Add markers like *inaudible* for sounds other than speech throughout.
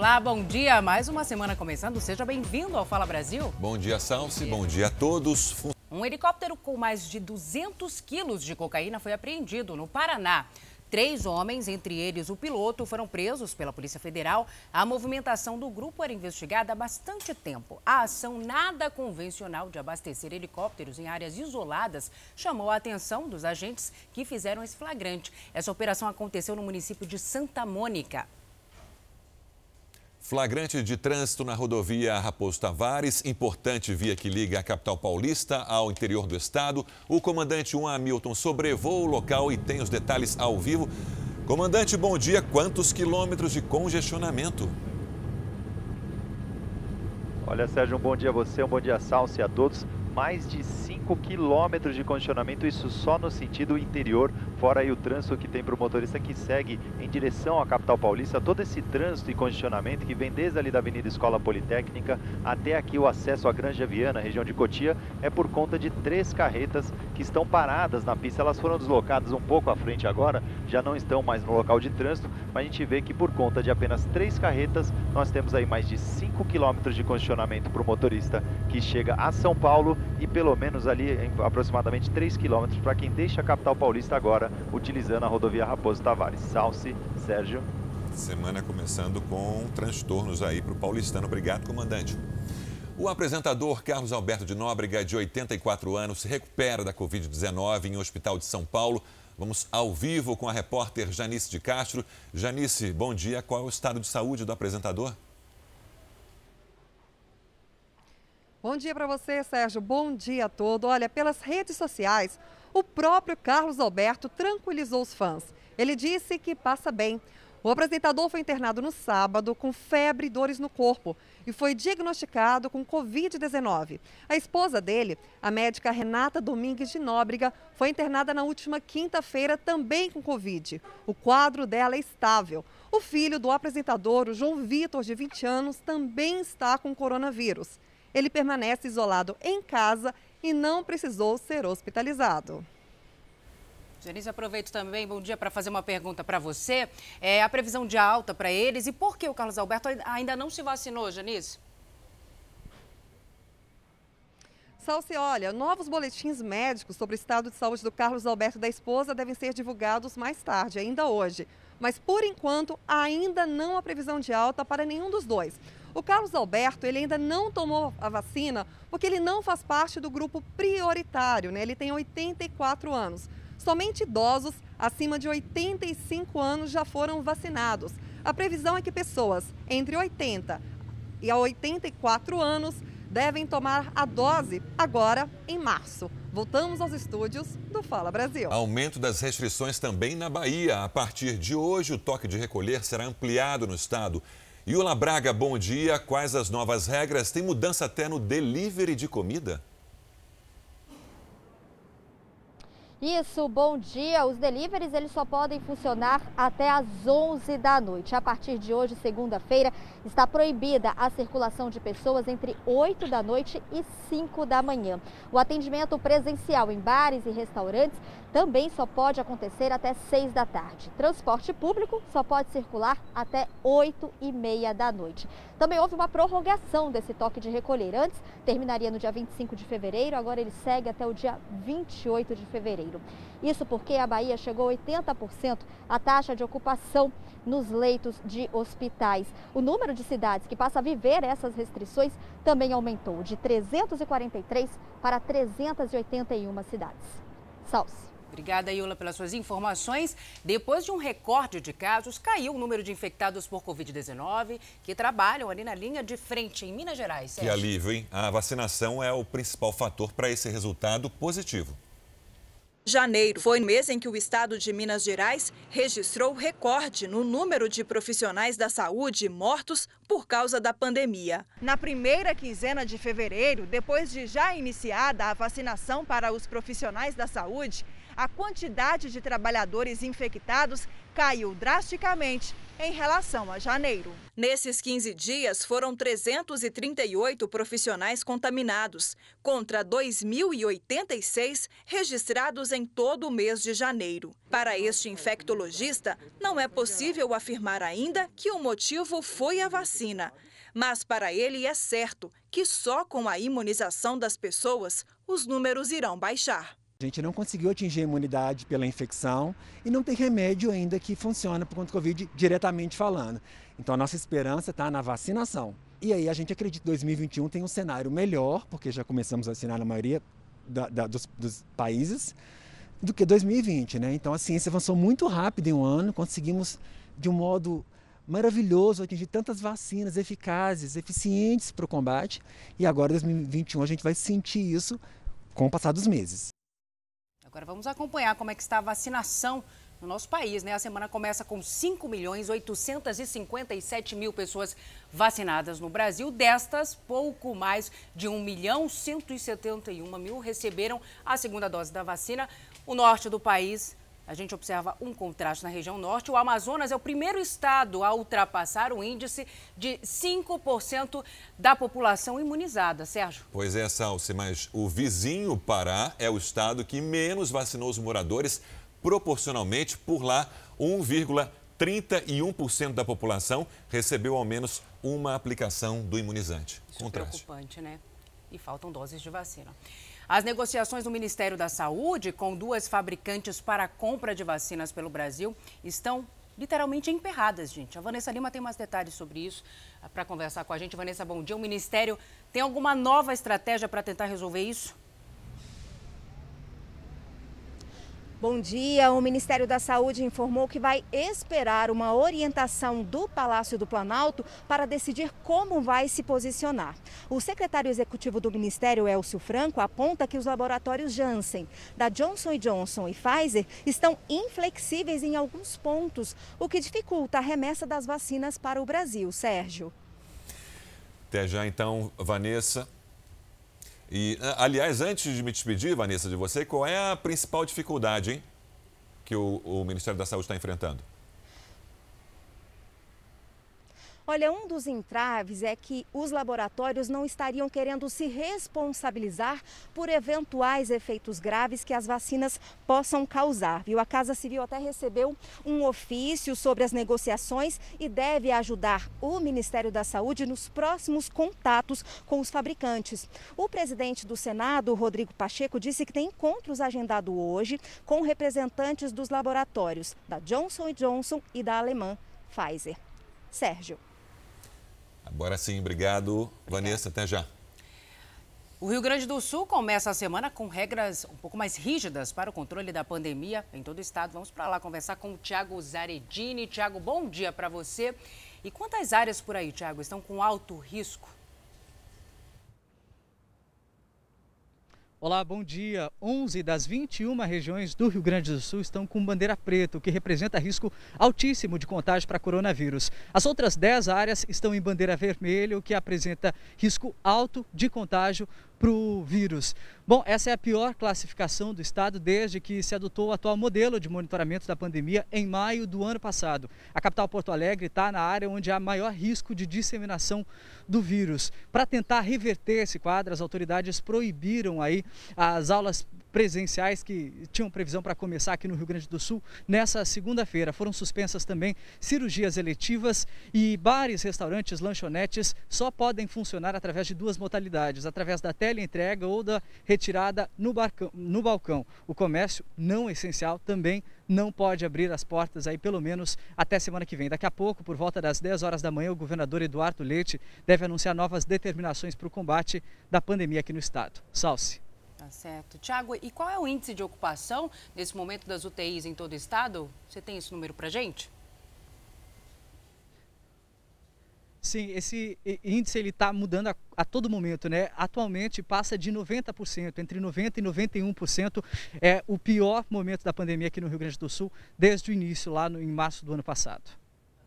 Olá, bom dia. Mais uma semana começando. Seja bem-vindo ao Fala Brasil. Bom dia, Salsi. Bom dia a todos. Um helicóptero com mais de 200 quilos de cocaína foi apreendido no Paraná. Três homens, entre eles o piloto, foram presos pela Polícia Federal. A movimentação do grupo era investigada há bastante tempo. A ação nada convencional de abastecer helicópteros em áreas isoladas chamou a atenção dos agentes que fizeram esse flagrante. Essa operação aconteceu no município de Santa Mônica. Flagrante de trânsito na rodovia Raposo Tavares, importante via que liga a capital paulista ao interior do estado. O comandante 1 Hamilton sobrevoa o local e tem os detalhes ao vivo. Comandante, bom dia. Quantos quilômetros de congestionamento? Olha, Sérgio, um bom dia a você, um bom dia a Salsi a todos mais de 5 quilômetros de congestionamento, isso só no sentido interior, fora aí o trânsito que tem para o motorista que segue em direção à capital paulista, todo esse trânsito e congestionamento que vem desde ali da Avenida Escola Politécnica até aqui o acesso à Granja Viana, região de Cotia, é por conta de três carretas que estão paradas na pista, elas foram deslocadas um pouco à frente agora, já não estão mais no local de trânsito, mas a gente vê que por conta de apenas três carretas, nós temos aí mais de 5 quilômetros de congestionamento para o motorista que chega a São Paulo e pelo menos ali aproximadamente 3 quilômetros para quem deixa a capital paulista agora, utilizando a rodovia Raposo Tavares. Salce, Sérgio. Semana começando com transtornos aí para o paulistano. Obrigado, comandante. O apresentador Carlos Alberto de Nóbrega, de 84 anos, se recupera da Covid-19 em um hospital de São Paulo. Vamos ao vivo com a repórter Janice de Castro. Janice, bom dia. Qual é o estado de saúde do apresentador? Bom dia para você, Sérgio. Bom dia a todo. Olha, pelas redes sociais, o próprio Carlos Alberto tranquilizou os fãs. Ele disse que passa bem. O apresentador foi internado no sábado com febre e dores no corpo e foi diagnosticado com Covid-19. A esposa dele, a médica Renata Domingues de Nóbrega, foi internada na última quinta-feira também com Covid. O quadro dela é estável. O filho do apresentador, o João Vitor, de 20 anos, também está com coronavírus ele permanece isolado em casa e não precisou ser hospitalizado. Janice, aproveito também, bom dia, para fazer uma pergunta para você. É a previsão de alta para eles e por que o Carlos Alberto ainda não se vacinou, Janice? Salce, olha, novos boletins médicos sobre o estado de saúde do Carlos Alberto e da esposa devem ser divulgados mais tarde, ainda hoje. Mas, por enquanto, ainda não há previsão de alta para nenhum dos dois. O Carlos Alberto, ele ainda não tomou a vacina porque ele não faz parte do grupo prioritário, né? Ele tem 84 anos. Somente idosos acima de 85 anos já foram vacinados. A previsão é que pessoas entre 80 e 84 anos devem tomar a dose agora em março. Voltamos aos estúdios do Fala Brasil. Aumento das restrições também na Bahia. A partir de hoje, o toque de recolher será ampliado no estado. Yula Braga, bom dia. Quais as novas regras? Tem mudança até no delivery de comida? Isso, bom dia. Os deliveries eles só podem funcionar até às 11 da noite. A partir de hoje, segunda-feira, está proibida a circulação de pessoas entre 8 da noite e 5 da manhã. O atendimento presencial em bares e restaurantes também só pode acontecer até 6 da tarde. Transporte público só pode circular até 8 e meia da noite. Também houve uma prorrogação desse toque de recolher. Antes terminaria no dia 25 de fevereiro, agora ele segue até o dia 28 de fevereiro. Isso porque a Bahia chegou a 80% a taxa de ocupação nos leitos de hospitais. O número de cidades que passa a viver essas restrições também aumentou de 343 para 381 cidades. Salve. Obrigada, Iula, pelas suas informações. Depois de um recorde de casos, caiu o número de infectados por Covid-19 que trabalham ali na linha de frente em Minas Gerais. Sérgio. Que alívio, hein? A vacinação é o principal fator para esse resultado positivo. Janeiro foi o mês em que o estado de Minas Gerais registrou recorde no número de profissionais da saúde mortos por causa da pandemia. Na primeira quinzena de fevereiro, depois de já iniciada a vacinação para os profissionais da saúde, a quantidade de trabalhadores infectados caiu drasticamente em relação a janeiro. Nesses 15 dias, foram 338 profissionais contaminados, contra 2.086 registrados em todo o mês de janeiro. Para este infectologista, não é possível afirmar ainda que o motivo foi a vacina. Mas para ele é certo que só com a imunização das pessoas os números irão baixar. A gente não conseguiu atingir a imunidade pela infecção e não tem remédio ainda que funcione por conta do Covid diretamente falando. Então a nossa esperança está na vacinação. E aí a gente acredita que 2021 tem um cenário melhor, porque já começamos a vacinar na maioria da, da, dos, dos países, do que 2020, né? Então a ciência avançou muito rápido em um ano, conseguimos de um modo maravilhoso atingir tantas vacinas eficazes, eficientes para o combate. E agora, em 2021, a gente vai sentir isso com o passar dos meses. Agora vamos acompanhar como é que está a vacinação no nosso país, né? A semana começa com 5 milhões 857 mil pessoas vacinadas no Brasil. Destas, pouco mais de 1 milhão 171 mil receberam a segunda dose da vacina. O norte do país a gente observa um contraste na região norte. O Amazonas é o primeiro estado a ultrapassar o índice de 5% da população imunizada. Sérgio. Pois é, Salsi, mas o vizinho Pará é o estado que menos vacinou os moradores, proporcionalmente por lá, 1,31% da população recebeu ao menos uma aplicação do imunizante. Isso é preocupante, né? E faltam doses de vacina. As negociações do Ministério da Saúde com duas fabricantes para a compra de vacinas pelo Brasil estão literalmente emperradas, gente. A Vanessa Lima tem mais detalhes sobre isso ah, para conversar com a gente. Vanessa, bom dia. O Ministério tem alguma nova estratégia para tentar resolver isso? Bom dia. O Ministério da Saúde informou que vai esperar uma orientação do Palácio do Planalto para decidir como vai se posicionar. O secretário executivo do Ministério, Elcio Franco, aponta que os laboratórios Janssen, da Johnson Johnson e Pfizer estão inflexíveis em alguns pontos, o que dificulta a remessa das vacinas para o Brasil. Sérgio. Até já então, Vanessa. E, aliás, antes de me despedir, Vanessa, de você, qual é a principal dificuldade hein, que o, o Ministério da Saúde está enfrentando? Olha, um dos entraves é que os laboratórios não estariam querendo se responsabilizar por eventuais efeitos graves que as vacinas possam causar. Viu? A Casa Civil até recebeu um ofício sobre as negociações e deve ajudar o Ministério da Saúde nos próximos contatos com os fabricantes. O presidente do Senado, Rodrigo Pacheco, disse que tem encontros agendados hoje com representantes dos laboratórios da Johnson Johnson e da alemã Pfizer. Sérgio. Agora sim, obrigado. Vanessa, até já. O Rio Grande do Sul começa a semana com regras um pouco mais rígidas para o controle da pandemia em todo o estado. Vamos para lá conversar com o Tiago Zaredini. Tiago, bom dia para você. E quantas áreas por aí, Tiago, estão com alto risco? Olá, bom dia. 11 das 21 regiões do Rio Grande do Sul estão com bandeira preta, o que representa risco altíssimo de contágio para coronavírus. As outras 10 áreas estão em bandeira vermelha, o que apresenta risco alto de contágio para o vírus. Bom, essa é a pior classificação do estado desde que se adotou o atual modelo de monitoramento da pandemia em maio do ano passado. A capital Porto Alegre está na área onde há maior risco de disseminação do vírus. Para tentar reverter esse quadro, as autoridades proibiram aí as aulas presenciais que tinham previsão para começar aqui no Rio Grande do Sul nessa segunda-feira. Foram suspensas também cirurgias eletivas e bares, restaurantes, lanchonetes só podem funcionar através de duas modalidades, através da teleentrega ou da retirada no, barcão, no balcão. O comércio não essencial também não pode abrir as portas aí pelo menos até semana que vem. Daqui a pouco, por volta das 10 horas da manhã, o governador Eduardo Leite deve anunciar novas determinações para o combate da pandemia aqui no estado. Salce. Tá certo. Tiago, e qual é o índice de ocupação nesse momento das UTIs em todo o estado? Você tem esse número para gente? Sim, esse índice ele está mudando a, a, todo momento, né? Atualmente passa de 90%, entre 90% e 91% é o pior momento da pandemia aqui no Rio Grande do Sul desde o início, lá no, em março do ano passado.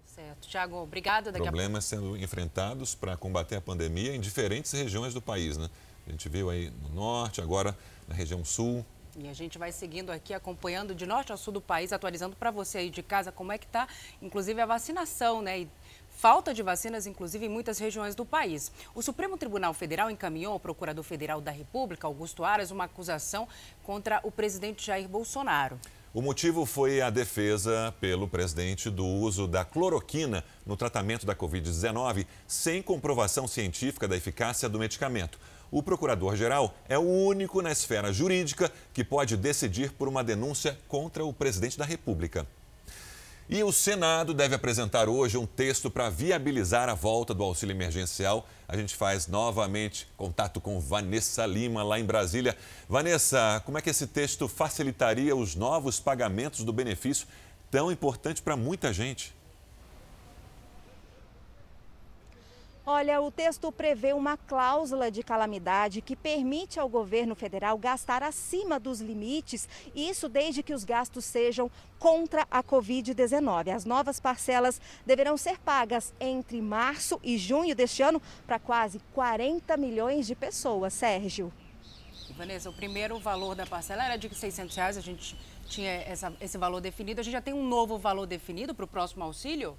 Certo. Tiago, obrigada. Problemas a... sendo enfrentados para combater a pandemia em diferentes regiões do país, né? A gente viu aí no norte, agora na região sul, E a gente vai seguindo aqui, acompanhando de norte a sul do país, atualizando para você aí de casa como é que está, inclusive a vacinação, né? E falta de vacinas, inclusive, em muitas regiões do país. O Supremo Tribunal Federal encaminhou ao Procurador Federal da República, Augusto Aras, uma acusação contra o presidente Jair Bolsonaro. O motivo foi a defesa pelo presidente do uso da cloroquina no tratamento da Covid-19 sem comprovação científica da eficácia do medicamento. O procurador-geral é o único na esfera jurídica que pode decidir por uma denúncia contra o presidente da República. E o Senado deve apresentar hoje um texto para viabilizar a volta do auxílio emergencial. A gente faz novamente contato com Vanessa Lima, lá em Brasília. Vanessa, como é que esse texto facilitaria os novos pagamentos do benefício tão importante para muita gente? Olha, o texto prevê uma cláusula de calamidade que permite ao governo federal gastar acima dos limites, isso desde que os gastos sejam contra a Covid-19. As novas parcelas deverão ser pagas entre março e junho deste ano para quase 40 milhões de pessoas. Sérgio. Vanessa, o primeiro valor da parcela era de 600 reais, a gente tinha essa, esse valor definido. A gente já tem um novo valor definido para o próximo auxílio?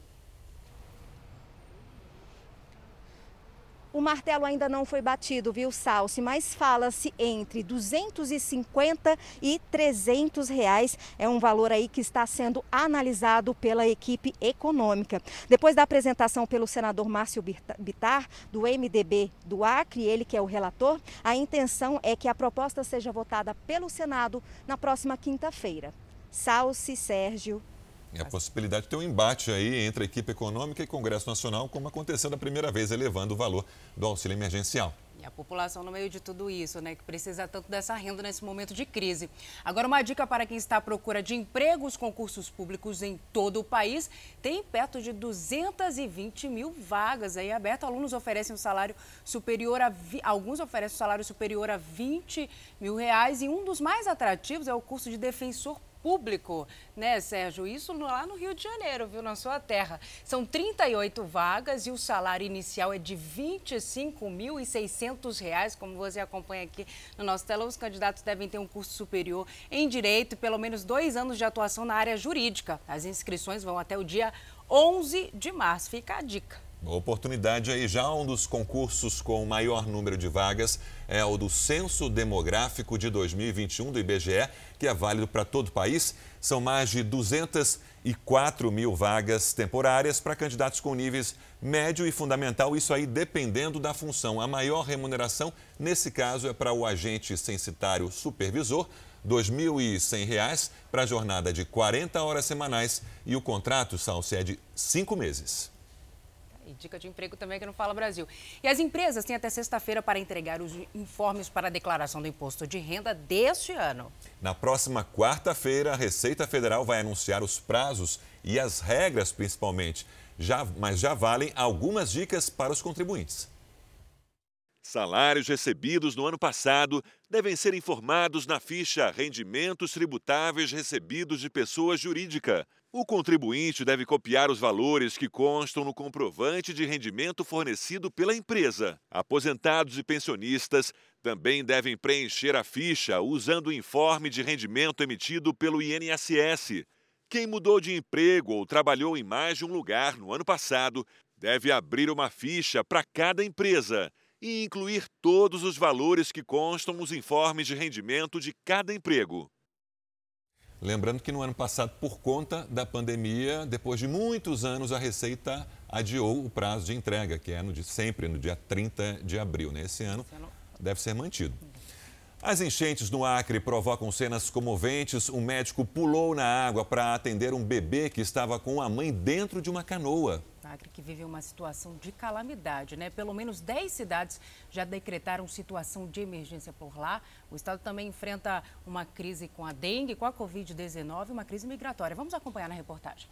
O martelo ainda não foi batido, viu, Salsi? Mas fala-se entre 250 e 300 reais. É um valor aí que está sendo analisado pela equipe econômica. Depois da apresentação pelo senador Márcio Bitar, do MDB do Acre, ele que é o relator, a intenção é que a proposta seja votada pelo Senado na próxima quinta-feira. Salsi, Sérgio, é a possibilidade de ter um embate aí entre a equipe econômica e Congresso Nacional, como aconteceu da primeira vez, elevando o valor do auxílio emergencial. E a população no meio de tudo isso, né, que precisa tanto dessa renda nesse momento de crise. Agora, uma dica para quem está à procura de emprego, os concursos públicos em todo o país tem perto de 220 mil vagas aí abertas. Alunos oferecem um salário superior a... Alguns oferecem um salário superior a 20 mil reais e um dos mais atrativos é o curso de defensor público público, né, Sérgio? Isso lá no Rio de Janeiro, viu, na sua terra. São 38 vagas e o salário inicial é de R$ 25.600, como você acompanha aqui no nosso telão. Os candidatos devem ter um curso superior em Direito e pelo menos dois anos de atuação na área jurídica. As inscrições vão até o dia 11 de março. Fica a dica. Oportunidade aí. Já um dos concursos com maior número de vagas é o do Censo Demográfico de 2021 do IBGE, que é válido para todo o país. São mais de 204 mil vagas temporárias para candidatos com níveis médio e fundamental, isso aí dependendo da função. A maior remuneração, nesse caso, é para o agente censitário supervisor, R$ 2.100 para a jornada de 40 horas semanais e o contrato, Salce, é de cinco meses. E dica de emprego também que não fala Brasil. E as empresas têm até sexta-feira para entregar os informes para a declaração do imposto de renda deste ano. Na próxima quarta-feira, a Receita Federal vai anunciar os prazos e as regras, principalmente. Já, mas já valem algumas dicas para os contribuintes. Salários recebidos no ano passado devem ser informados na ficha Rendimentos Tributáveis Recebidos de Pessoa Jurídica. O contribuinte deve copiar os valores que constam no comprovante de rendimento fornecido pela empresa. Aposentados e pensionistas também devem preencher a ficha usando o informe de rendimento emitido pelo INSS. Quem mudou de emprego ou trabalhou em mais de um lugar no ano passado deve abrir uma ficha para cada empresa e incluir todos os valores que constam nos informes de rendimento de cada emprego. Lembrando que no ano passado, por conta da pandemia, depois de muitos anos, a Receita adiou o prazo de entrega, que é no de sempre, no dia 30 de abril. Nesse ano, deve ser mantido. As enchentes no Acre provocam cenas comoventes. Um médico pulou na água para atender um bebê que estava com a mãe dentro de uma canoa. Acre que vive uma situação de calamidade, né? Pelo menos 10 cidades já decretaram situação de emergência por lá. O estado também enfrenta uma crise com a dengue, com a Covid-19, uma crise migratória. Vamos acompanhar na reportagem.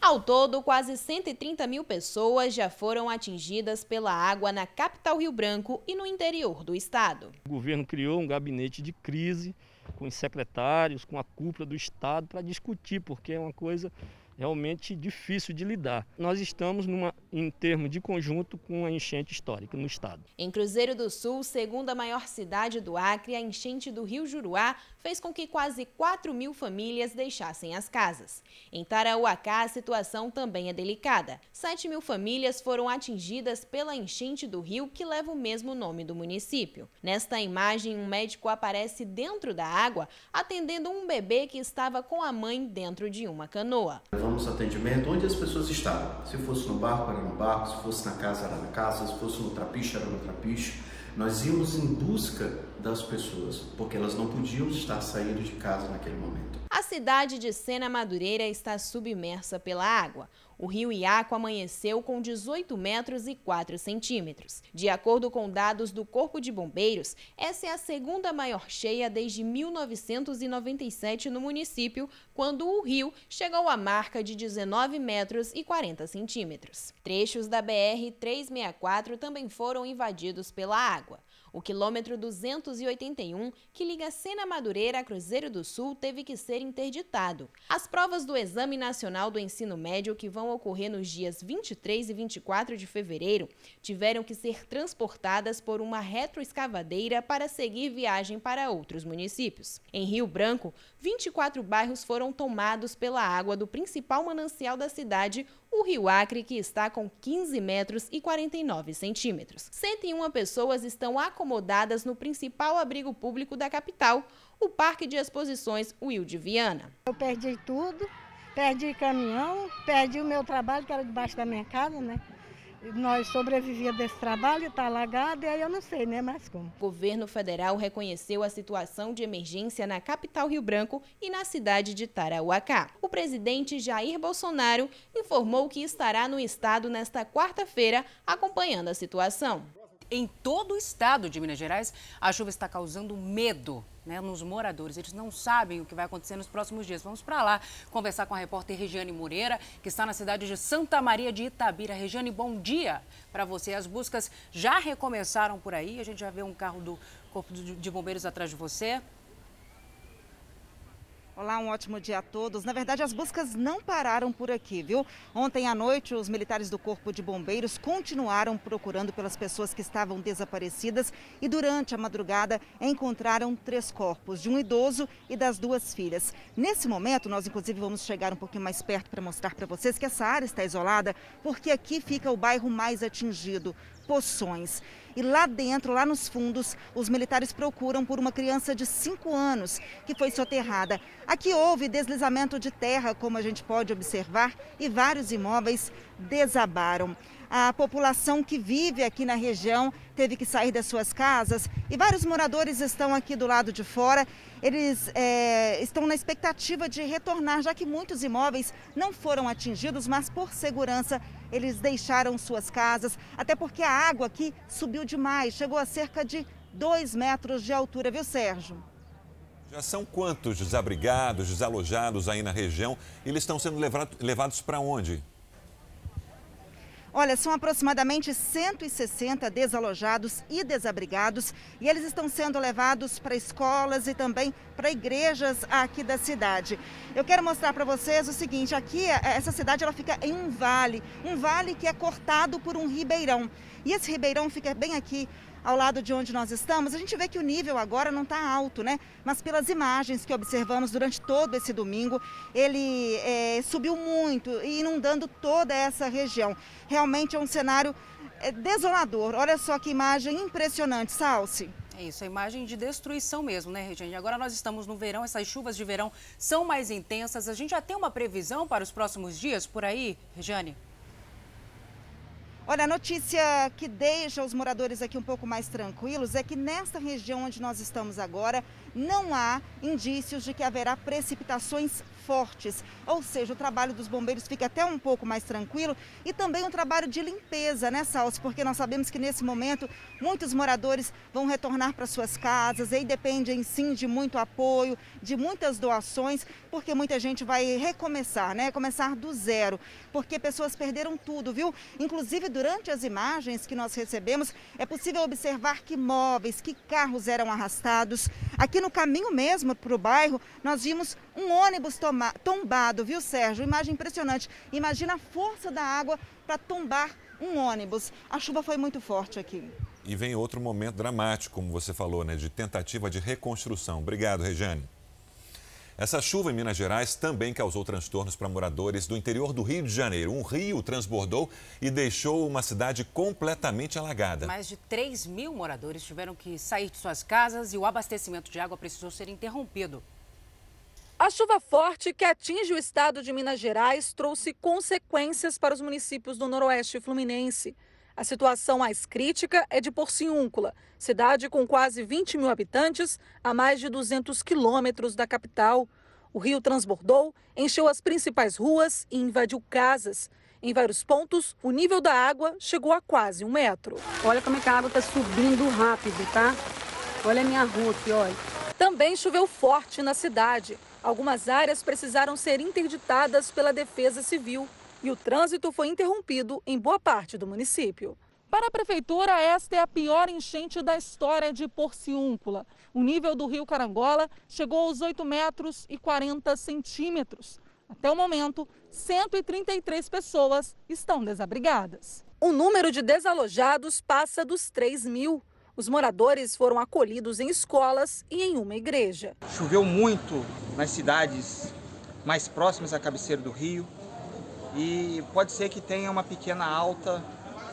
Ao todo, quase 130 mil pessoas já foram atingidas pela água na capital Rio Branco e no interior do estado. O governo criou um gabinete de crise com os secretários, com a cúpula do estado para discutir, porque é uma coisa realmente difícil de lidar. Nós estamos numa, em termos de conjunto com a enchente histórica no estado. Em Cruzeiro do Sul, segunda maior cidade do Acre, a enchente do Rio Juruá fez com que quase 4 mil famílias deixassem as casas. Em Tarauacá, a situação também é delicada. 7 mil famílias foram atingidas pela enchente do rio que leva o mesmo nome do município. Nesta imagem, um médico aparece dentro da água atendendo um bebê que estava com a mãe dentro de uma canoa. Levamos atendimento onde as pessoas estavam. Se fosse no barco, era no barco, se fosse na casa, era na casa, se fosse no trapiche, era no trapiche. Nós íamos em busca das pessoas, porque elas não podiam estar saindo de casa naquele momento. A cidade de Sena Madureira está submersa pela água. O rio Iaco amanheceu com 18 metros e 4 centímetros. De acordo com dados do Corpo de Bombeiros, essa é a segunda maior cheia desde 1997 no município, quando o rio chegou à marca de 19 metros e 40 centímetros. Trechos da BR-364 também foram invadidos pela água. O quilômetro 281, que liga Sena Madureira a Cruzeiro do Sul, teve que ser interditado. As provas do Exame Nacional do Ensino Médio, que vão ocorrer nos dias 23 e 24 de fevereiro, tiveram que ser transportadas por uma retroescavadeira para seguir viagem para outros municípios. Em Rio Branco, 24 bairros foram tomados pela água do principal manancial da cidade, o Rio Acre, que está com 15 metros e 49 centímetros. 101 pessoas estão acomodadas no principal abrigo público da capital, o Parque de Exposições Wilde Viana. Eu perdi tudo, perdi caminhão, perdi o meu trabalho, que era debaixo da minha casa, né? Nós sobrevivíamos desse trabalho, está alagado, e aí eu não sei né, mais como. O governo federal reconheceu a situação de emergência na capital Rio Branco e na cidade de Tarauacá. O presidente Jair Bolsonaro informou que estará no estado nesta quarta-feira acompanhando a situação. Em todo o estado de Minas Gerais, a chuva está causando medo né, nos moradores. Eles não sabem o que vai acontecer nos próximos dias. Vamos para lá conversar com a repórter Regiane Moreira, que está na cidade de Santa Maria de Itabira. Regiane, bom dia para você. As buscas já recomeçaram por aí. A gente já vê um carro do Corpo de Bombeiros atrás de você. Olá, um ótimo dia a todos. Na verdade, as buscas não pararam por aqui, viu? Ontem à noite, os militares do Corpo de Bombeiros continuaram procurando pelas pessoas que estavam desaparecidas e durante a madrugada encontraram três corpos, de um idoso e das duas filhas. Nesse momento, nós inclusive vamos chegar um pouquinho mais perto para mostrar para vocês que essa área está isolada, porque aqui fica o bairro mais atingido, Poções. E lá dentro, lá nos fundos, os militares procuram por uma criança de 5 anos que foi soterrada. Aqui houve deslizamento de terra, como a gente pode observar, e vários imóveis desabaram. A população que vive aqui na região teve que sair das suas casas e vários moradores estão aqui do lado de fora. Eles é, estão na expectativa de retornar, já que muitos imóveis não foram atingidos, mas por segurança eles deixaram suas casas, até porque a água aqui subiu demais, chegou a cerca de 2 metros de altura, viu, Sérgio? Já são quantos desabrigados, desalojados aí na região? Eles estão sendo levados para onde? Olha, são aproximadamente 160 desalojados e desabrigados e eles estão sendo levados para escolas e também para igrejas aqui da cidade. Eu quero mostrar para vocês o seguinte, aqui essa cidade ela fica em um vale, um vale que é cortado por um ribeirão. E esse ribeirão fica bem aqui ao lado de onde nós estamos, a gente vê que o nível agora não está alto, né? Mas pelas imagens que observamos durante todo esse domingo, ele é, subiu muito, inundando toda essa região. Realmente é um cenário é, desolador. Olha só que imagem impressionante, Salsi. É isso, a imagem de destruição mesmo, né, Regiane? Agora nós estamos no verão, essas chuvas de verão são mais intensas. A gente já tem uma previsão para os próximos dias por aí, Regiane? Olha, a notícia que deixa os moradores aqui um pouco mais tranquilos é que nesta região onde nós estamos agora, não há indícios de que haverá precipitações fortes. Ou seja, o trabalho dos bombeiros fica até um pouco mais tranquilo e também um trabalho de limpeza, né, Salso? Porque nós sabemos que nesse momento muitos moradores vão retornar para suas casas e dependem sim de muito apoio, de muitas doações, porque muita gente vai recomeçar, né? Começar do zero, porque pessoas perderam tudo, viu? Inclusive durante as imagens que nós recebemos, é possível observar que móveis, que carros eram arrastados. Aqui no caminho mesmo para o bairro, nós vimos um ônibus tombado, viu, Sérgio? Imagem impressionante. Imagina a força da água para tombar um ônibus. A chuva foi muito forte aqui. E vem outro momento dramático, como você falou, né, de tentativa de reconstrução. Obrigado, Regiane. Essa chuva em Minas Gerais também causou transtornos para moradores do interior do Rio de Janeiro. Um rio transbordou e deixou uma cidade completamente alagada. Mais de 3 mil moradores tiveram que sair de suas casas e o abastecimento de água precisou ser interrompido. A chuva forte que atinge o estado de Minas Gerais trouxe consequências para os municípios do Noroeste Fluminense. A situação mais crítica é de Porciúncula, cidade com quase 20 mil habitantes, a mais de 200 quilômetros da capital. O rio transbordou, encheu as principais ruas e invadiu casas. Em vários pontos, o nível da água chegou a quase um metro. Olha como é que a água está subindo rápido, tá? Olha a minha rua aqui, olha. Também choveu forte na cidade. Algumas áreas precisaram ser interditadas pela Defesa Civil e o trânsito foi interrompido em boa parte do município. Para a prefeitura, esta é a pior enchente da história de Porciúncula. O nível do rio Carangola chegou aos 8 metros e 40 centímetros. Até o momento, 133 pessoas estão desabrigadas. O número de desalojados passa dos 3 mil. Os moradores foram acolhidos em escolas e em uma igreja. Choveu muito nas cidades mais próximas à cabeceira do rio e pode ser que tenha uma pequena alta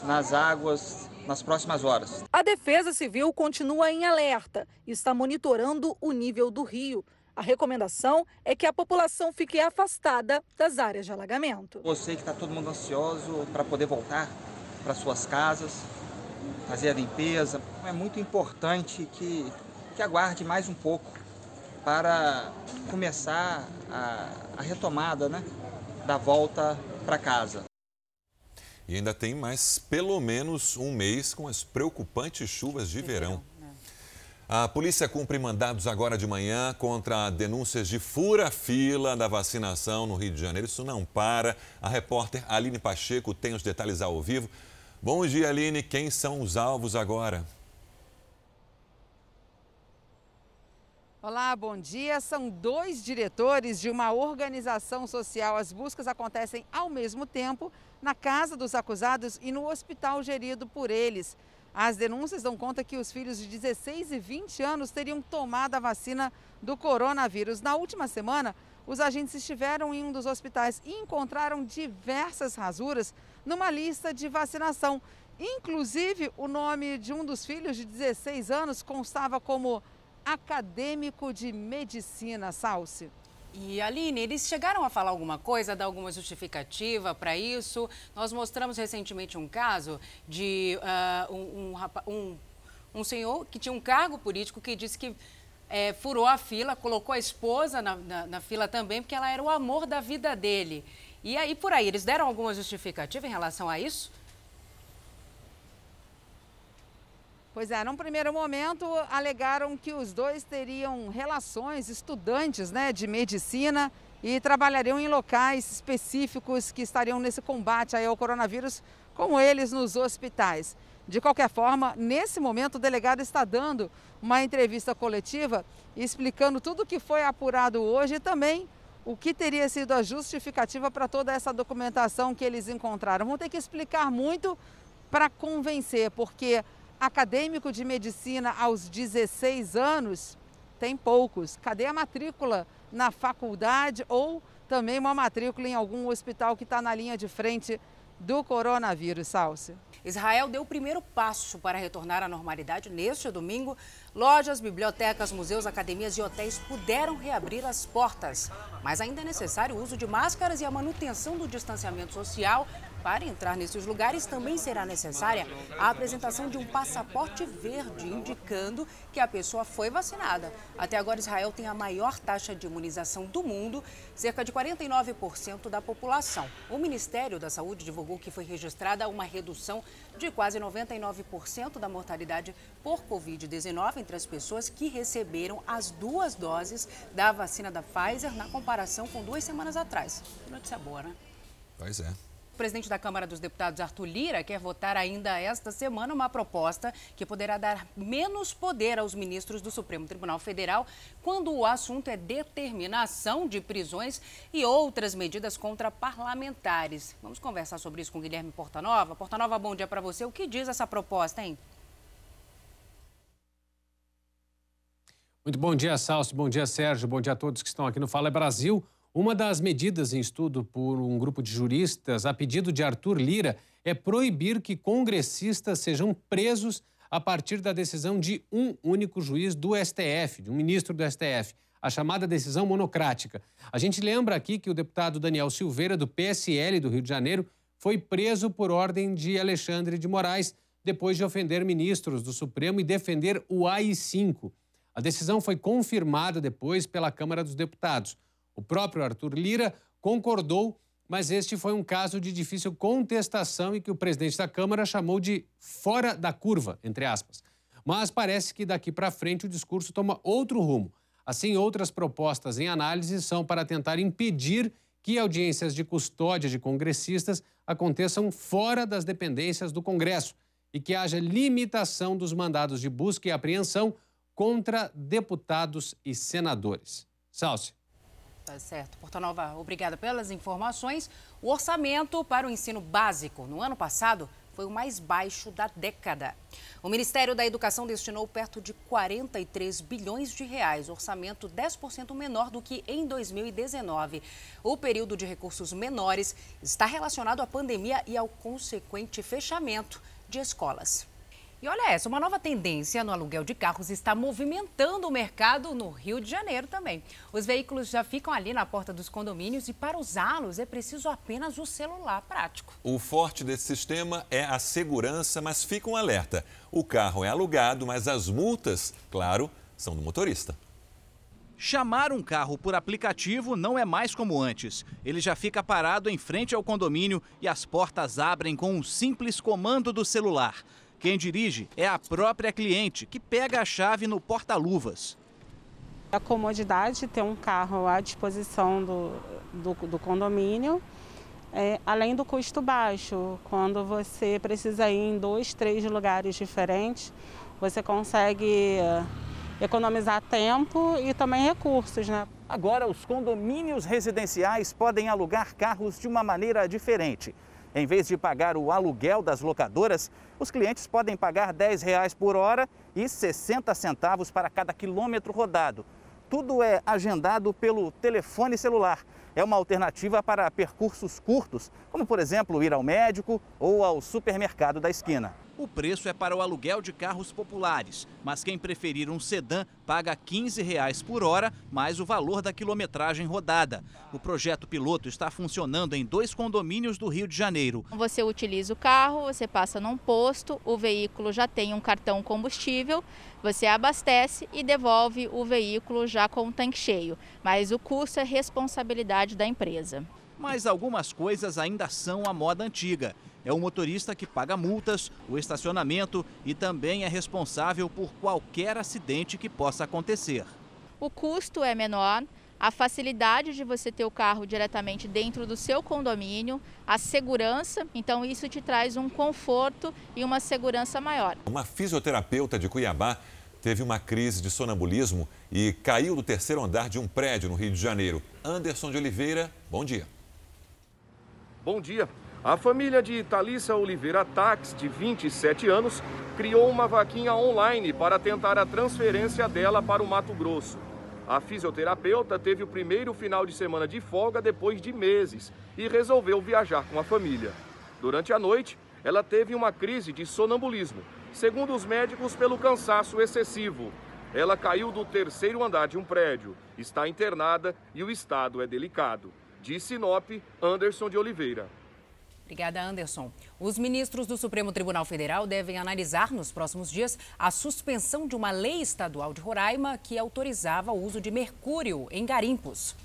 nas águas nas próximas horas. A Defesa Civil continua em alerta e está monitorando o nível do rio. A recomendação é que a população fique afastada das áreas de alagamento. Eu sei que está todo mundo ansioso para poder voltar para suas casas, fazer a limpeza. É muito importante que, que aguarde mais um pouco para começar a, a retomada né, da volta para casa. E ainda tem mais pelo menos um mês com as preocupantes chuvas de verão. A polícia cumpre mandados agora de manhã contra denúncias de fura-fila da vacinação no Rio de Janeiro. Isso não para. A repórter Aline Pacheco tem os detalhes ao vivo. Bom dia, Aline. Quem são os alvos agora? Olá, bom dia. São dois diretores de uma organização social. As buscas acontecem ao mesmo tempo na casa dos acusados e no hospital gerido por eles. As denúncias dão conta que os filhos de 16 e 20 anos teriam tomado a vacina do coronavírus. Na última semana, os agentes estiveram em um dos hospitais e encontraram diversas rasuras numa lista de vacinação. Inclusive, o nome de um dos filhos de 16 anos constava como acadêmico de medicina, Salsi. E Aline, eles chegaram a falar alguma coisa, dar alguma justificativa para isso? Nós mostramos recentemente um caso de uh, um, um, um, um, senhor que tinha um cargo político que disse que é, furou a fila, colocou a esposa na, na, na fila também, porque ela era o amor da vida dele. E aí, por aí, eles deram alguma justificativa em relação a isso? Pois é, num primeiro momento alegaram que os dois teriam relações, estudantes né, de medicina e trabalhariam em locais específicos que estariam nesse combate ao coronavírus, como eles nos hospitais. De qualquer forma, nesse momento o delegado está dando uma entrevista coletiva explicando tudo o que foi apurado hoje e também o que teria sido a justificativa para toda essa documentação que eles encontraram. Vão ter que explicar muito para convencer, porque acadêmico de medicina aos 16 anos, tem poucos. Cadê a matrícula na faculdade ou também uma matrícula em algum hospital que está na linha de frente do coronavírus, Salsi? Israel deu o primeiro passo para retornar à normalidade neste domingo. Lojas, bibliotecas, museus, academias e hotéis puderam reabrir as portas. Mas ainda é necessário o uso de máscaras e a manutenção do distanciamento social para entrar nesses lugares também será necessária a apresentação de um passaporte verde indicando que a pessoa foi vacinada. Até agora, Israel tem a maior taxa de imunização do mundo, cerca de 49% da população. O Ministério da Saúde divulgou que foi registrada uma redução de quase 99% da mortalidade por Covid-19 entre as pessoas que receberam as duas doses da vacina da Pfizer na comparação com duas semanas atrás. Que notícia boa, né? Pois é. O presidente da Câmara dos Deputados, Arthur Lira, quer votar ainda esta semana uma proposta que poderá dar menos poder aos ministros do Supremo Tribunal Federal quando o assunto é determinação de prisões e outras medidas contra parlamentares. Vamos conversar sobre isso com Guilherme Portanova. Portanova, bom dia para você. O que diz essa proposta, hein? Muito bom dia, Salso. Bom dia, Sérgio. Bom dia a todos que estão aqui no Fala Brasil. Uma das medidas em estudo por um grupo de juristas, a pedido de Arthur Lira, é proibir que congressistas sejam presos a partir da decisão de um único juiz do STF, de um ministro do STF, a chamada decisão monocrática. A gente lembra aqui que o deputado Daniel Silveira, do PSL do Rio de Janeiro, foi preso por ordem de Alexandre de Moraes depois de ofender ministros do Supremo e defender o AI-5. A decisão foi confirmada depois pela Câmara dos Deputados. O próprio Arthur Lira concordou, mas este foi um caso de difícil contestação e que o presidente da Câmara chamou de fora da curva, entre aspas. Mas parece que daqui para frente o discurso toma outro rumo. Assim, outras propostas em análise são para tentar impedir que audiências de custódia de congressistas aconteçam fora das dependências do Congresso e que haja limitação dos mandados de busca e apreensão contra deputados e senadores. Salce. Tá certo. Porto Nova, obrigada pelas informações. O orçamento para o ensino básico no ano passado foi o mais baixo da década. O Ministério da Educação destinou perto de 43 bilhões de reais, orçamento 10% menor do que em 2019. O período de recursos menores está relacionado à pandemia e ao consequente fechamento de escolas. E olha essa, uma nova tendência no aluguel de carros está movimentando o mercado no Rio de Janeiro também. Os veículos já ficam ali na porta dos condomínios e para usá-los é preciso apenas o celular prático. O forte desse sistema é a segurança, mas fica um alerta. O carro é alugado, mas as multas, claro, são do motorista. Chamar um carro por aplicativo não é mais como antes. Ele já fica parado em frente ao condomínio e as portas abrem com um simples comando do celular. Quem dirige é a própria cliente, que pega a chave no porta-luvas. A comodidade de ter um carro à disposição do, do, do condomínio, é, além do custo baixo. Quando você precisa ir em dois, três lugares diferentes, você consegue é, economizar tempo e também recursos. Né? Agora, os condomínios residenciais podem alugar carros de uma maneira diferente. Em vez de pagar o aluguel das locadoras, os clientes podem pagar 10 reais por hora e 60 centavos para cada quilômetro rodado. Tudo é agendado pelo telefone celular. É uma alternativa para percursos curtos, como por exemplo ir ao médico ou ao supermercado da esquina. O preço é para o aluguel de carros populares, mas quem preferir um sedã paga 15 reais por hora, mais o valor da quilometragem rodada. O projeto piloto está funcionando em dois condomínios do Rio de Janeiro. Você utiliza o carro, você passa num posto, o veículo já tem um cartão combustível, você abastece e devolve o veículo já com o tanque cheio, mas o custo é responsabilidade da empresa. Mas algumas coisas ainda são a moda antiga é o motorista que paga multas, o estacionamento e também é responsável por qualquer acidente que possa acontecer. O custo é menor, a facilidade de você ter o carro diretamente dentro do seu condomínio, a segurança, então isso te traz um conforto e uma segurança maior. Uma fisioterapeuta de Cuiabá teve uma crise de sonambulismo e caiu do terceiro andar de um prédio no Rio de Janeiro. Anderson de Oliveira, bom dia. Bom dia. A família de Thalissa Oliveira Tax, de 27 anos, criou uma vaquinha online para tentar a transferência dela para o Mato Grosso. A fisioterapeuta teve o primeiro final de semana de folga depois de meses e resolveu viajar com a família. Durante a noite, ela teve uma crise de sonambulismo, segundo os médicos, pelo cansaço excessivo. Ela caiu do terceiro andar de um prédio, está internada e o estado é delicado. De Sinop, Anderson de Oliveira. Obrigada, Anderson. Os ministros do Supremo Tribunal Federal devem analisar nos próximos dias a suspensão de uma lei estadual de Roraima que autorizava o uso de mercúrio em garimpos.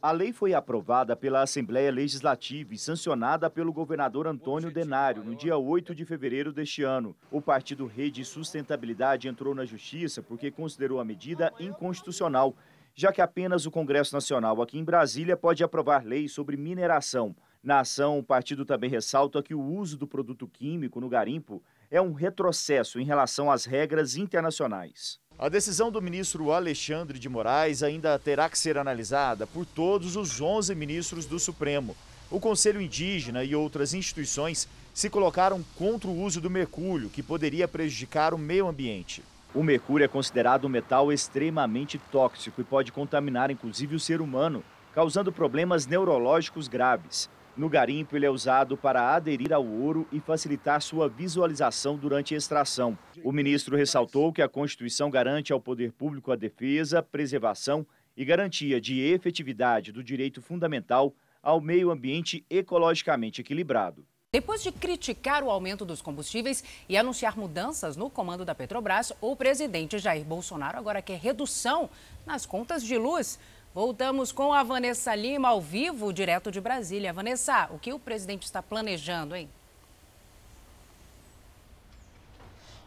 A lei foi aprovada pela Assembleia Legislativa e sancionada pelo governador Antônio Denário no dia 8 de fevereiro deste ano. O partido Rede Sustentabilidade entrou na justiça porque considerou a medida inconstitucional, já que apenas o Congresso Nacional aqui em Brasília pode aprovar leis sobre mineração. Na ação, o partido também ressalta que o uso do produto químico no garimpo é um retrocesso em relação às regras internacionais. A decisão do ministro Alexandre de Moraes ainda terá que ser analisada por todos os 11 ministros do Supremo. O Conselho Indígena e outras instituições se colocaram contra o uso do mercúrio, que poderia prejudicar o meio ambiente. O mercúrio é considerado um metal extremamente tóxico e pode contaminar inclusive o ser humano, causando problemas neurológicos graves. No garimpo, ele é usado para aderir ao ouro e facilitar sua visualização durante a extração. O ministro ressaltou que a Constituição garante ao poder público a defesa, preservação e garantia de efetividade do direito fundamental ao meio ambiente ecologicamente equilibrado. Depois de criticar o aumento dos combustíveis e anunciar mudanças no comando da Petrobras, o presidente Jair Bolsonaro agora quer redução nas contas de luz. Voltamos com a Vanessa Lima ao vivo, direto de Brasília. Vanessa, o que o presidente está planejando, hein?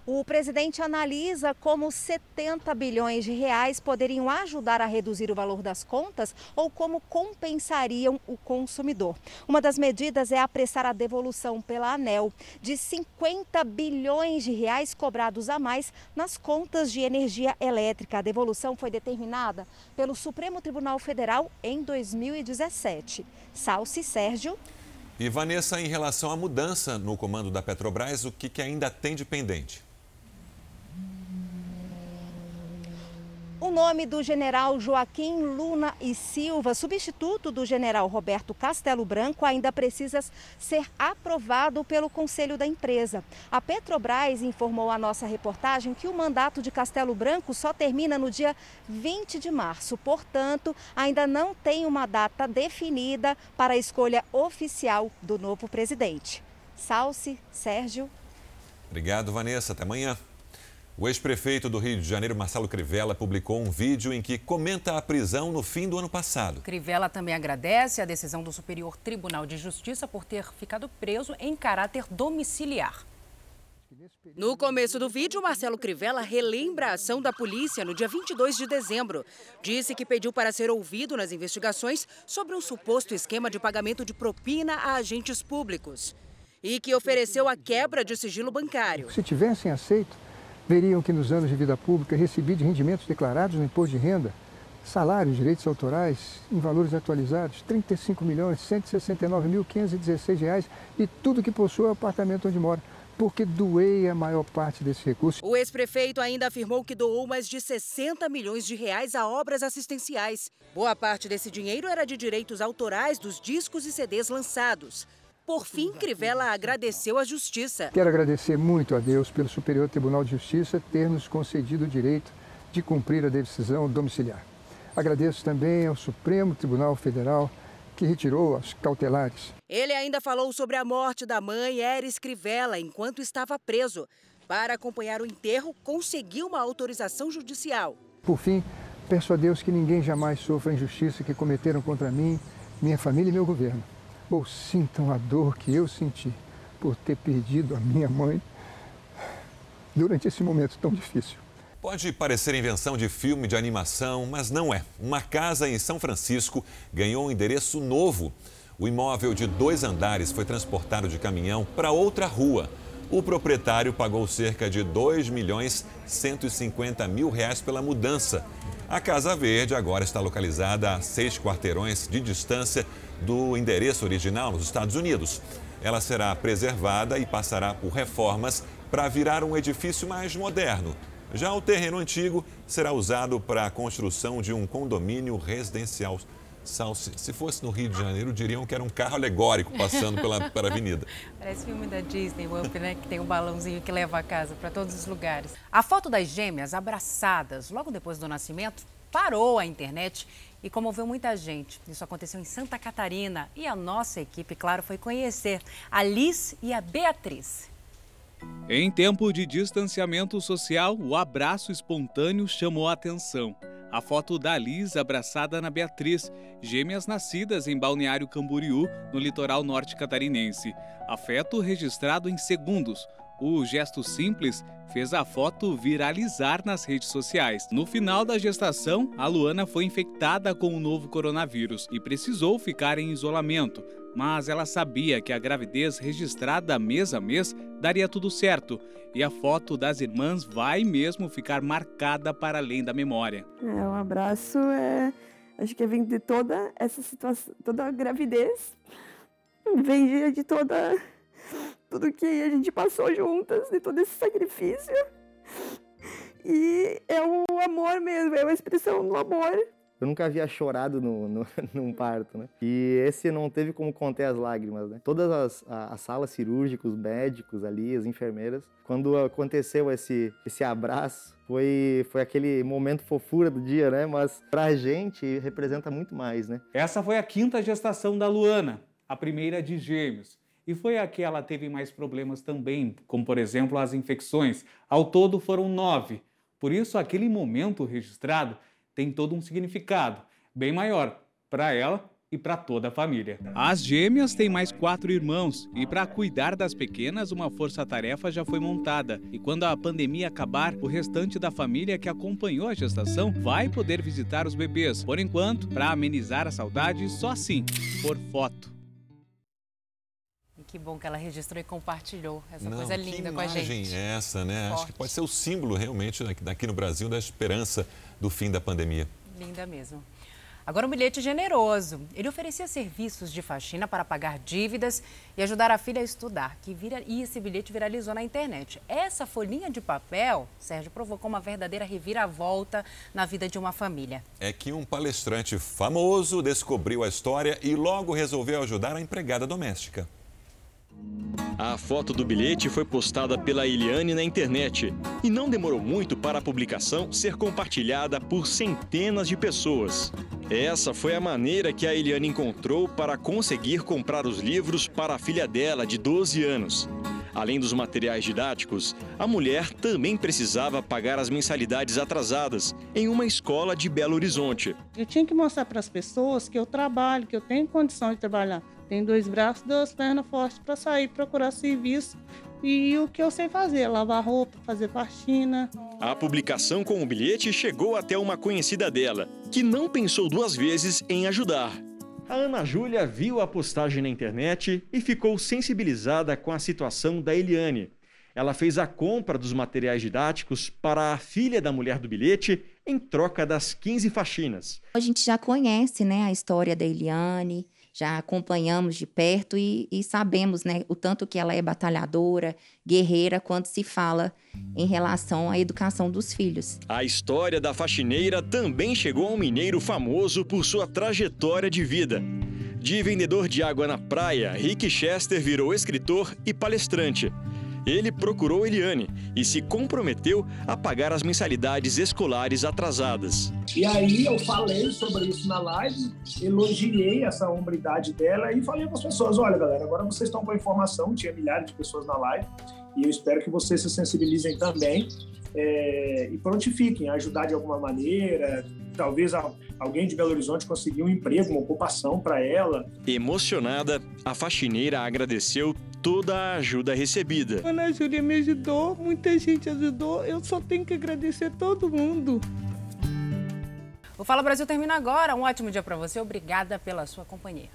O presidente analisa como 70 bilhões de reais poderiam ajudar a reduzir o valor das contas ou como compensariam o consumidor. Uma das medidas é apressar a devolução pela ANEL de 50 bilhões de reais cobrados a mais nas contas de energia elétrica. A devolução foi determinada pelo Supremo Tribunal Federal em 2017. Salsi Sérgio. E Vanessa, em relação à mudança no comando da Petrobras, o que, que ainda tem de pendente? O nome do general Joaquim Luna e Silva, substituto do general Roberto Castelo Branco, ainda precisa ser aprovado pelo conselho da empresa. A Petrobras informou à nossa reportagem que o mandato de Castelo Branco só termina no dia 20 de março. Portanto, ainda não tem uma data definida para a escolha oficial do novo presidente. Salce, Sérgio. Obrigado, Vanessa. Até amanhã. O ex-prefeito do Rio de Janeiro, Marcelo Crivella, publicou um vídeo em que comenta a prisão no fim do ano passado. Crivella também agradece a decisão do Superior Tribunal de Justiça por ter ficado preso em caráter domiciliar. No começo do vídeo, Marcelo Crivella relembra a ação da polícia no dia 22 de dezembro. Disse que pediu para ser ouvido nas investigações sobre um suposto esquema de pagamento de propina a agentes públicos e que ofereceu a quebra de sigilo bancário. Se tivessem aceito, veriam que nos anos de vida pública recebi de rendimentos declarados no imposto de renda, salários, direitos autorais, em valores atualizados, 35.169.516 reais e tudo que possui o apartamento onde mora porque doei a maior parte desse recurso. O ex-prefeito ainda afirmou que doou mais de 60 milhões de reais a obras assistenciais. Boa parte desse dinheiro era de direitos autorais dos discos e CDs lançados. Por fim, Crivella agradeceu à Justiça. Quero agradecer muito a Deus pelo Superior Tribunal de Justiça ter nos concedido o direito de cumprir a decisão domiciliar. Agradeço também ao Supremo Tribunal Federal que retirou as cautelares. Ele ainda falou sobre a morte da mãe, Eris Crivella, enquanto estava preso. Para acompanhar o enterro, conseguiu uma autorização judicial. Por fim, peço a Deus que ninguém jamais sofra a injustiça que cometeram contra mim, minha família e meu governo ou sintam a dor que eu senti por ter perdido a minha mãe durante esse momento tão difícil. Pode parecer invenção de filme de animação, mas não é. Uma casa em São Francisco ganhou um endereço novo. O imóvel de dois andares foi transportado de caminhão para outra rua. O proprietário pagou cerca de 2 milhões 150 mil reais pela mudança. A Casa Verde agora está localizada a seis quarteirões de distância do endereço original nos Estados Unidos. Ela será preservada e passará por reformas para virar um edifício mais moderno. Já o terreno antigo será usado para a construção de um condomínio residencial. Se fosse no Rio de Janeiro, diriam que era um carro alegórico passando pela, *laughs* pela avenida. Parece filme da Disney, o Up, né? Que tem um balãozinho que leva a casa para todos os lugares. A foto das gêmeas abraçadas logo depois do nascimento parou a internet e comoveu muita gente. Isso aconteceu em Santa Catarina e a nossa equipe, claro, foi conhecer a Liz e a Beatriz. Em tempo de distanciamento social, o abraço espontâneo chamou a atenção. A foto da Liz abraçada na Beatriz, gêmeas nascidas em Balneário Camboriú, no litoral norte catarinense. Afeto registrado em segundos. O gesto simples fez a foto viralizar nas redes sociais. No final da gestação, a Luana foi infectada com o novo coronavírus e precisou ficar em isolamento. Mas ela sabia que a gravidez registrada mês a mês daria tudo certo. E a foto das irmãs vai mesmo ficar marcada para além da memória. É, um abraço é. Acho que vem de toda essa situação, toda a gravidez. Vem de toda tudo que a gente passou juntas, de todo esse sacrifício. E é o amor mesmo, é a expressão do amor. Eu nunca havia chorado no, no, *laughs* num parto, né? E esse não teve como conter as lágrimas, né? Todas as, as salas cirúrgicas, os médicos ali, as enfermeiras, quando aconteceu esse, esse abraço, foi, foi aquele momento fofura do dia, né? Mas pra gente representa muito mais, né? Essa foi a quinta gestação da Luana, a primeira de gêmeos. E foi a que ela teve mais problemas também, como por exemplo as infecções. Ao todo foram nove. Por isso, aquele momento registrado tem todo um significado bem maior para ela e para toda a família. As gêmeas têm mais quatro irmãos e para cuidar das pequenas, uma força-tarefa já foi montada. E quando a pandemia acabar, o restante da família que acompanhou a gestação vai poder visitar os bebês. Por enquanto, para amenizar a saudade, só assim, por foto. Que bom que ela registrou e compartilhou essa Não, coisa linda com a imagem gente. é essa, né? Acho Forte. que pode ser o símbolo realmente daqui no Brasil da esperança do fim da pandemia. Linda mesmo. Agora um bilhete generoso. Ele oferecia serviços de faxina para pagar dívidas e ajudar a filha a estudar. Que vira... E esse bilhete viralizou na internet. Essa folhinha de papel, Sérgio, provocou uma verdadeira reviravolta na vida de uma família. É que um palestrante famoso descobriu a história e logo resolveu ajudar a empregada doméstica. A foto do bilhete foi postada pela Eliane na internet e não demorou muito para a publicação ser compartilhada por centenas de pessoas. Essa foi a maneira que a Eliane encontrou para conseguir comprar os livros para a filha dela, de 12 anos. Além dos materiais didáticos, a mulher também precisava pagar as mensalidades atrasadas em uma escola de Belo Horizonte. Eu tinha que mostrar para as pessoas que eu trabalho, que eu tenho condição de trabalhar. Tenho dois braços, duas pernas fortes para sair procurar serviço. E o que eu sei fazer, lavar roupa, fazer faxina. A publicação com o bilhete chegou até uma conhecida dela, que não pensou duas vezes em ajudar. A Ana Júlia viu a postagem na internet e ficou sensibilizada com a situação da Eliane. Ela fez a compra dos materiais didáticos para a filha da mulher do bilhete em troca das 15 faxinas. A gente já conhece né, a história da Eliane, já acompanhamos de perto e, e, sabemos né, o tanto que ela é batalhadora, guerreira, quando se fala em relação à educação dos filhos. A história da faxineira também chegou a um mineiro famoso por sua trajetória de vida. De vendedor de água na praia, Rick Chester virou escritor e palestrante. Ele procurou Eliane e se comprometeu a pagar as mensalidades escolares atrasadas. E aí eu falei sobre isso na live, elogiei essa hombridade dela e falei para as pessoas: olha, galera, agora vocês estão com a informação, tinha milhares de pessoas na live, e eu espero que vocês se sensibilizem também é, e prontifiquem, ajudar de alguma maneira, talvez alguém de Belo Horizonte conseguir um emprego, uma ocupação para ela. Emocionada, a faxineira agradeceu toda a ajuda recebida. Ana Júlia me ajudou, muita gente ajudou, eu só tenho que agradecer todo mundo. O Fala Brasil termina agora. Um ótimo dia para você. Obrigada pela sua companhia.